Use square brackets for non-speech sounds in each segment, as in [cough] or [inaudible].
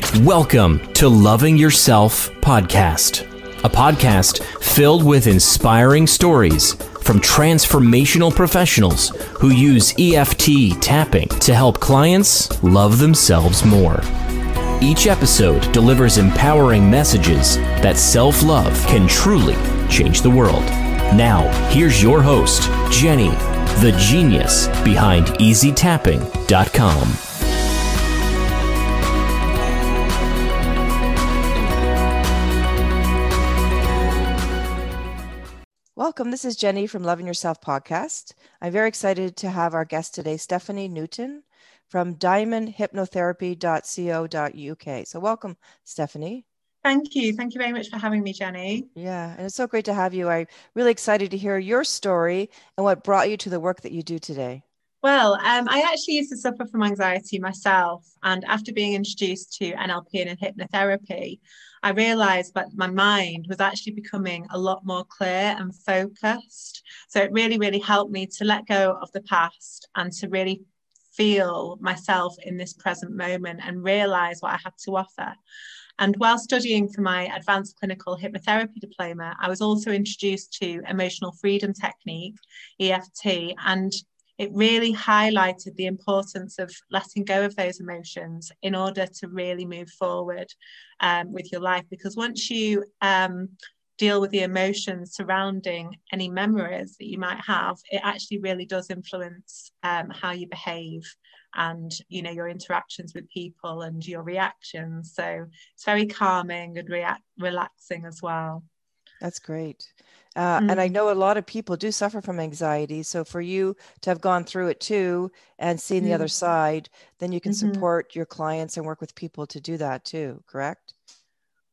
Welcome to Loving Yourself Podcast, a podcast filled with inspiring stories from transformational professionals who use EFT tapping to help clients love themselves more. Each episode delivers empowering messages that self love can truly change the world. Now, here's your host, Jenny, the genius behind EasyTapping.com. Welcome. This is Jenny from Loving Yourself podcast. I'm very excited to have our guest today, Stephanie Newton from diamondhypnotherapy.co.uk. So, welcome, Stephanie. Thank you. Thank you very much for having me, Jenny. Yeah, and it's so great to have you. I'm really excited to hear your story and what brought you to the work that you do today. Well, um, I actually used to suffer from anxiety myself. And after being introduced to NLP and hypnotherapy, I realized that my mind was actually becoming a lot more clear and focused. So it really, really helped me to let go of the past and to really feel myself in this present moment and realize what I had to offer. And while studying for my advanced clinical hypnotherapy diploma, I was also introduced to emotional freedom technique, EFT, and it really highlighted the importance of letting go of those emotions in order to really move forward um, with your life. Because once you um, deal with the emotions surrounding any memories that you might have, it actually really does influence um, how you behave and you know your interactions with people and your reactions. So it's very calming and react relaxing as well. That's great. Uh, mm. And I mm. know a lot of people do suffer from anxiety. So for you to have gone through it too and seen mm. the other side, then you can mm-hmm. support your clients and work with people to do that too, correct?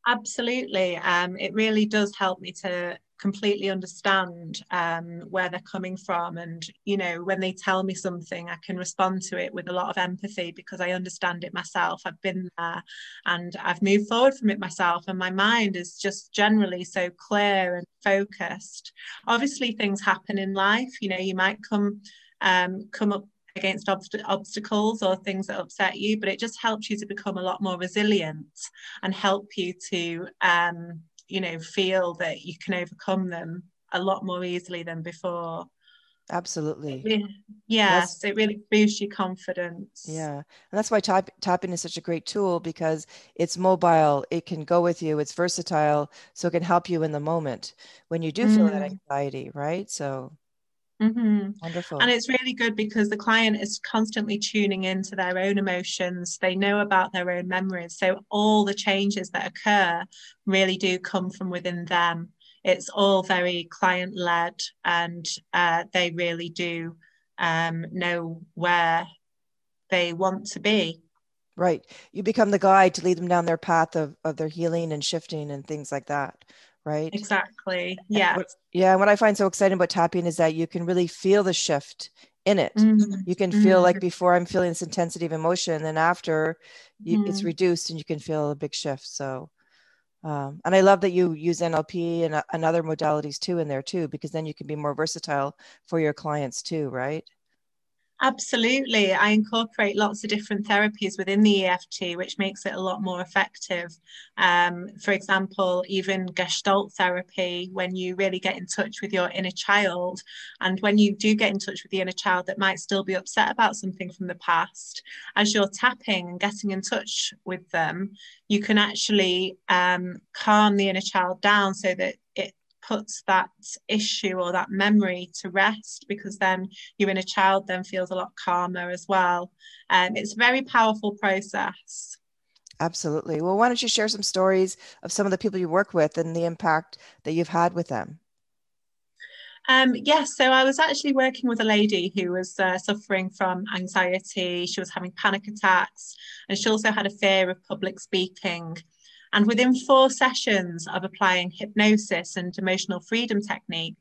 Absolutely. Um, it really does help me to completely understand um, where they're coming from. And, you know, when they tell me something, I can respond to it with a lot of empathy because I understand it myself. I've been there and I've moved forward from it myself. And my mind is just generally so clear and focused. Obviously, things happen in life. You know, you might come um, come up against obst- obstacles or things that upset you, but it just helps you to become a lot more resilient and help you to um, you know feel that you can overcome them a lot more easily than before. Absolutely. Yes that's, it really boosts your confidence. Yeah and that's why type, tapping is such a great tool because it's mobile it can go with you it's versatile so it can help you in the moment when you do feel mm. that anxiety right? So Mm-hmm. Wonderful. And it's really good because the client is constantly tuning into their own emotions. They know about their own memories. So all the changes that occur really do come from within them. It's all very client led and uh, they really do um, know where they want to be. Right. You become the guide to lead them down their path of, of their healing and shifting and things like that right? Exactly. Yeah. What, yeah. What I find so exciting about tapping is that you can really feel the shift in it. Mm-hmm. You can feel mm-hmm. like before I'm feeling this intensity of emotion, and then after you, mm-hmm. it's reduced, and you can feel a big shift. So, um, and I love that you use NLP and, uh, and other modalities too in there too, because then you can be more versatile for your clients too, right? Absolutely. I incorporate lots of different therapies within the EFT, which makes it a lot more effective. Um, for example, even Gestalt therapy, when you really get in touch with your inner child. And when you do get in touch with the inner child that might still be upset about something from the past, as you're tapping and getting in touch with them, you can actually um, calm the inner child down so that puts that issue or that memory to rest because then you your inner child then feels a lot calmer as well. And um, it's a very powerful process. Absolutely. Well, why don't you share some stories of some of the people you work with and the impact that you've had with them? Um, yes, so I was actually working with a lady who was uh, suffering from anxiety. She was having panic attacks, and she also had a fear of public speaking. And within four sessions of applying hypnosis and emotional freedom technique,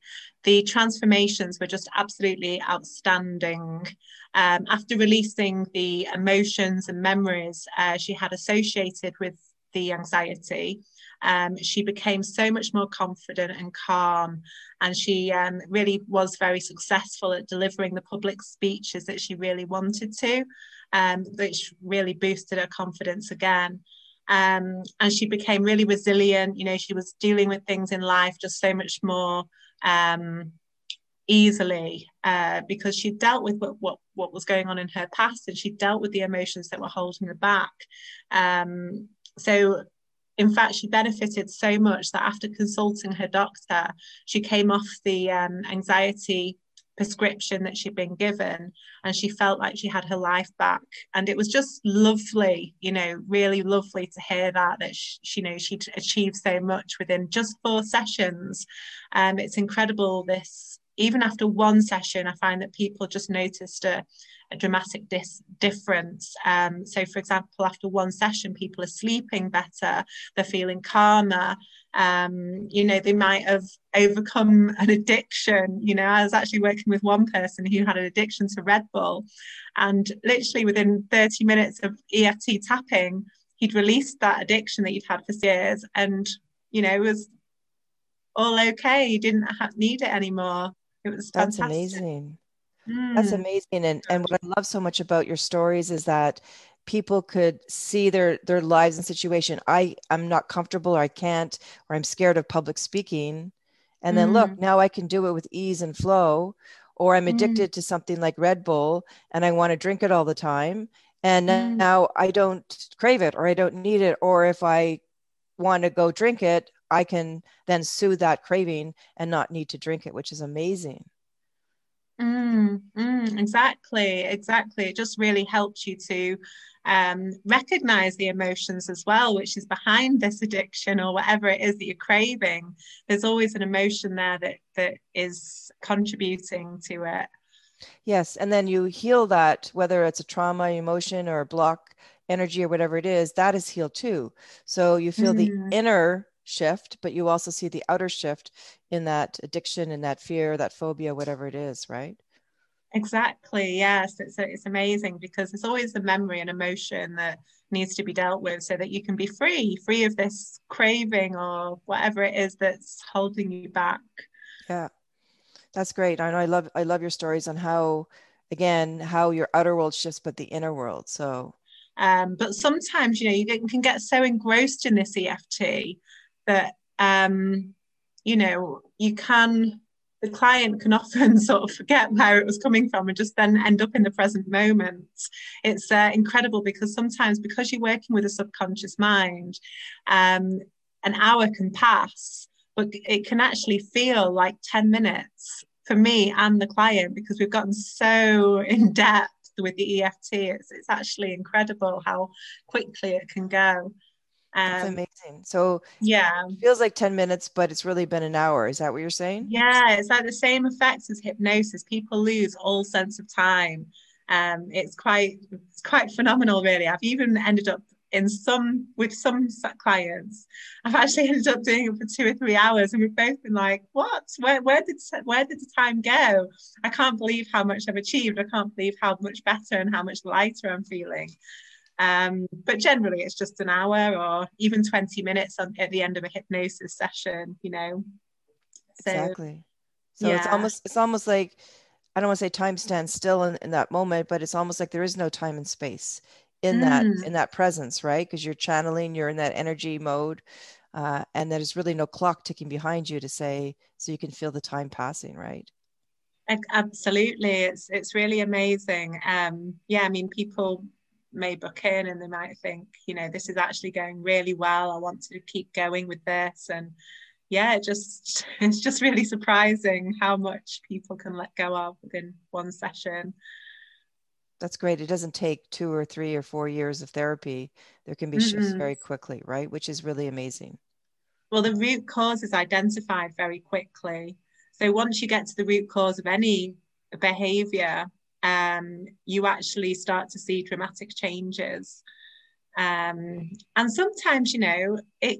the transformations were just absolutely outstanding. Um, after releasing the emotions and memories uh, she had associated with the anxiety, um, she became so much more confident and calm. And she um, really was very successful at delivering the public speeches that she really wanted to, um, which really boosted her confidence again. Um, and she became really resilient. You know, she was dealing with things in life just so much more um, easily uh, because she dealt with what, what, what was going on in her past and she dealt with the emotions that were holding her back. Um, so in fact, she benefited so much that after consulting her doctor, she came off the um, anxiety prescription that she'd been given and she felt like she had her life back. And it was just lovely you know really lovely to hear that that she, you know she'd achieved so much within just four sessions. Um it's incredible this even after one session i find that people just noticed a, a dramatic dis- difference. Um, so, for example, after one session, people are sleeping better, they're feeling calmer. Um, you know, they might have overcome an addiction. You know, I was actually working with one person who had an addiction to Red Bull, and literally within 30 minutes of EFT tapping, he'd released that addiction that he'd had for years, and you know, it was all okay. He didn't have, need it anymore. It was that's fantastic. amazing. That's mm. amazing. And and what I love so much about your stories is that people could see their their lives and situation. I I'm not comfortable or I can't or I'm scared of public speaking. And then mm. look, now I can do it with ease and flow. Or I'm mm. addicted mm. to something like Red Bull and I want to drink it all the time. And mm. now I don't crave it or I don't need it. Or if I want to go drink it, I can then soothe that craving and not need to drink it, which is amazing. Mm, mm, exactly, exactly. It just really helps you to um, recognize the emotions as well, which is behind this addiction or whatever it is that you're craving. There's always an emotion there that that is contributing to it. Yes, and then you heal that, whether it's a trauma emotion or a block energy or whatever it is, that is healed too. So you feel mm. the inner shift, but you also see the outer shift in that addiction and that fear, that phobia, whatever it is, right? Exactly. Yes, it's it's amazing because there's always a memory and emotion that needs to be dealt with so that you can be free, free of this craving or whatever it is that's holding you back. Yeah, that's great. I know I love I love your stories on how, again, how your outer world shifts, but the inner world. So. Um, but sometimes you know you can get so engrossed in this EFT that um, you know you can the client can [laughs] often sort of forget where it was coming from and just then end up in the present moment. It's uh, incredible because sometimes, because you're working with a subconscious mind, um, an hour can pass, but it can actually feel like 10 minutes for me and the client because we've gotten so [laughs] in depth with the EFT. It's, it's actually incredible how quickly it can go. That's um, amazing. So yeah, feels like 10 minutes, but it's really been an hour. Is that what you're saying? Yeah, it's like the same effects as hypnosis. People lose all sense of time. Um, it's quite it's quite phenomenal, really. I've even ended up in some with some clients. I've actually ended up doing it for two or three hours, and we've both been like, "What? Where where did where did the time go? I can't believe how much I've achieved. I can't believe how much better and how much lighter I'm feeling." Um, but generally, it's just an hour or even 20 minutes on, at the end of a hypnosis session, you know. So, exactly. So yeah. it's almost it's almost like I don't want to say time stands still in, in that moment, but it's almost like there is no time and space in mm. that in that presence, right? Because you're channeling, you're in that energy mode, uh, and there's really no clock ticking behind you to say so you can feel the time passing, right? Absolutely, it's it's really amazing. Um, yeah, I mean, people may book in and they might think, you know, this is actually going really well. I want to keep going with this. And yeah, it just [laughs] it's just really surprising how much people can let go of within one session. That's great. It doesn't take two or three or four years of therapy. There can be shifts mm-hmm. very quickly, right? Which is really amazing. Well, the root cause is identified very quickly. So once you get to the root cause of any behavior, um, you actually start to see dramatic changes. Um, and sometimes, you know, it,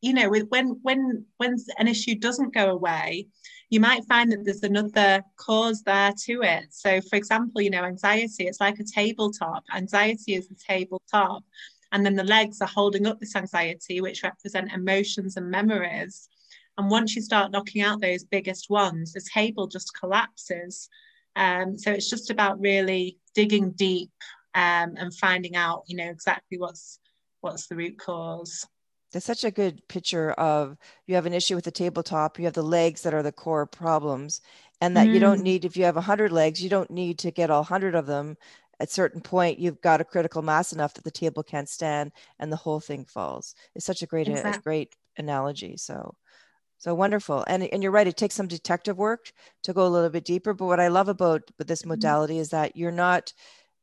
you know, when when when an issue doesn't go away, you might find that there's another cause there to it. So, for example, you know, anxiety, it's like a tabletop. Anxiety is the tabletop, and then the legs are holding up this anxiety, which represent emotions and memories. And once you start knocking out those biggest ones, the table just collapses. Um, so it's just about really digging deep um, and finding out, you know, exactly what's what's the root cause. That's such a good picture of you have an issue with the tabletop, you have the legs that are the core problems, and that mm. you don't mm. need, if you have 100 legs, you don't need to get all 100 of them. At certain point, you've got a critical mass enough that the table can't stand and the whole thing falls. It's such a great, exactly. a great analogy. So, so wonderful. And, and you're right, it takes some detective work to go a little bit deeper. But what I love about with this mm-hmm. modality is that you're not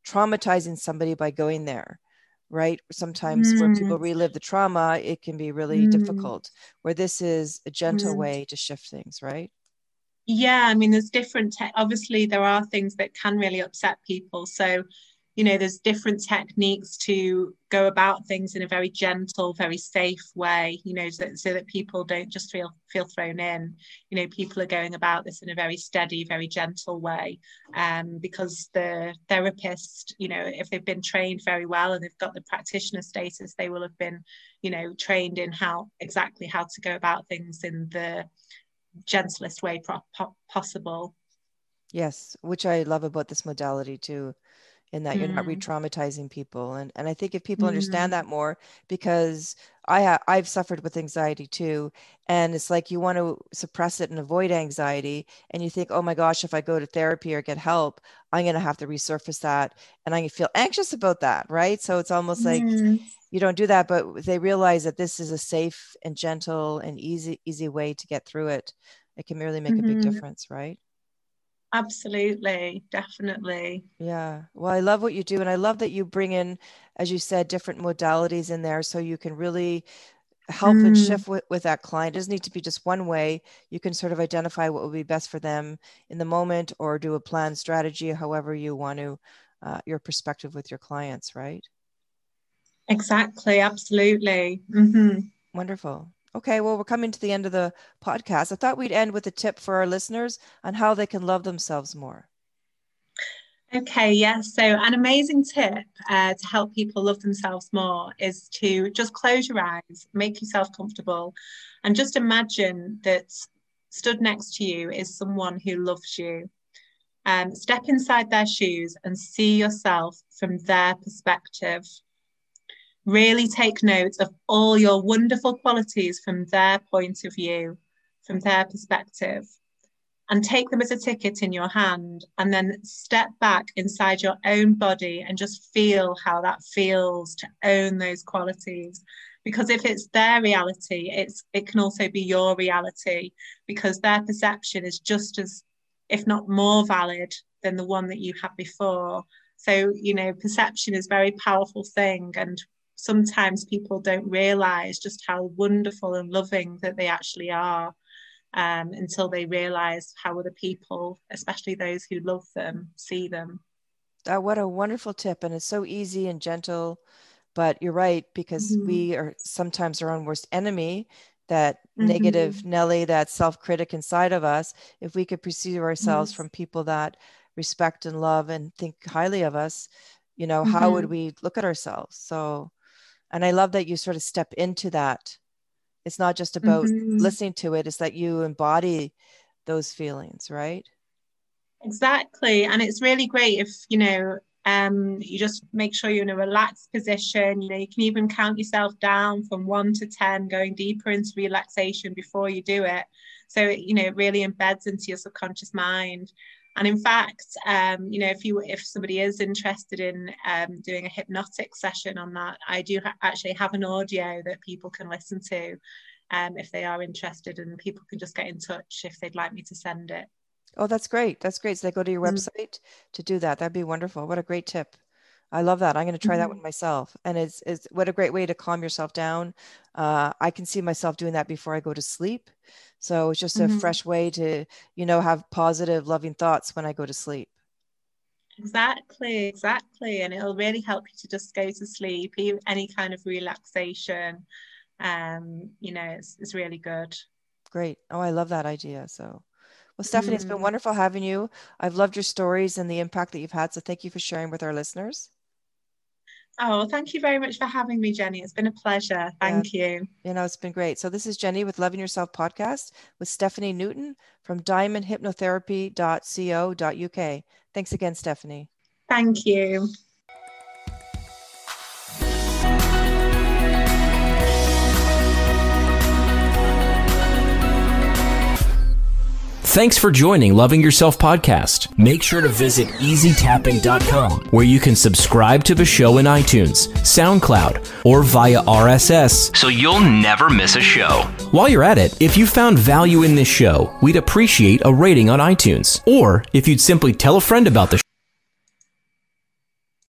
traumatizing somebody by going there right sometimes mm. when people relive the trauma it can be really mm. difficult where this is a gentle mm. way to shift things right yeah i mean there's different te- obviously there are things that can really upset people so you know there's different techniques to go about things in a very gentle very safe way you know so, so, that people don't just feel feel thrown in. You know people are going about this in a very steady very gentle way um, because the therapist you know if they've been trained very well and they've got the practitioner status they will have been you know trained in how exactly how to go about things in the gentlest way pro- possible. Yes which i love about this modality too in that mm. you're not mm. re-traumatizing people and and I think if people mm. understand that more because I ha- I've suffered with anxiety too and it's like you want to suppress it and avoid anxiety and you think oh my gosh if I go to therapy or get help I'm going to have to resurface that and I feel anxious about that right so it's almost like mm. you don't do that but they realize that this is a safe and gentle and easy easy way to get through it it can really make mm-hmm. a big mm-hmm. difference right Absolutely, definitely. Yeah. Well, I love what you do. And I love that you bring in, as you said, different modalities in there so you can really help mm. and shift with, with that client. It doesn't need to be just one way. You can sort of identify what will be best for them in the moment or do a plan strategy, however you want to, uh, your perspective with your clients, right? Exactly. Absolutely. Mm-hmm. Wonderful. Okay, well, we're coming to the end of the podcast. I thought we'd end with a tip for our listeners on how they can love themselves more. Okay, yes. So, an amazing tip uh, to help people love themselves more is to just close your eyes, make yourself comfortable, and just imagine that stood next to you is someone who loves you. Um, step inside their shoes and see yourself from their perspective. Really take note of all your wonderful qualities from their point of view, from their perspective, and take them as a ticket in your hand. And then step back inside your own body and just feel how that feels to own those qualities. Because if it's their reality, it's it can also be your reality because their perception is just as, if not more valid than the one that you had before. So, you know, perception is a very powerful thing. And sometimes people don't realize just how wonderful and loving that they actually are um, until they realize how other people, especially those who love them, see them. Uh, what a wonderful tip. And it's so easy and gentle. But you're right, because mm-hmm. we are sometimes our own worst enemy, that mm-hmm. negative Nelly, that self critic inside of us. If we could perceive ourselves yes. from people that respect and love and think highly of us, you know, mm-hmm. how would mm-hmm. we look at ourselves? So and i love that you sort of step into that. It's not just about mm-hmm. listening to it it's that you embody those feelings right? Exactly. And it's really great if you know um, you just make sure you're in a relaxed position. You know you can even count yourself down from one to ten going deeper into relaxation before you do it. So you know it really embeds into your subconscious mind and in fact, um, you know, if you if somebody is interested in um, doing a hypnotic session on that, I do ha- actually have an audio that people can listen to um, if they are interested, and people can just get in touch if they'd like me to send it. Oh, that's great. That's great. So they go to your mm. website to do that. That'd be wonderful. What a great tip. I love that. I'm going to try mm-hmm. that one myself. And it's, it's what a great way to calm yourself down. Uh, I can see myself doing that before I go to sleep. So it's just mm-hmm. a fresh way to, you know, have positive, loving thoughts when I go to sleep. Exactly, exactly. And it'll really help you to just go to sleep, any kind of relaxation. Um, you know, it's, it's really good. Great. Oh, I love that idea. So, well, Stephanie, mm. it's been mm. wonderful having you. I've loved your stories and the impact that you've had. So, thank you for sharing with our listeners. Oh, thank you very much for having me, Jenny. It's been a pleasure. Thank yeah. you. You know, it's been great. So, this is Jenny with Loving Yourself podcast with Stephanie Newton from diamondhypnotherapy.co.uk. Thanks again, Stephanie. Thank you. Thanks for joining Loving Yourself podcast. Make sure to visit easytapping.com where you can subscribe to the show in iTunes, SoundCloud, or via RSS so you'll never miss a show. While you're at it, if you found value in this show, we'd appreciate a rating on iTunes. Or if you'd simply tell a friend about the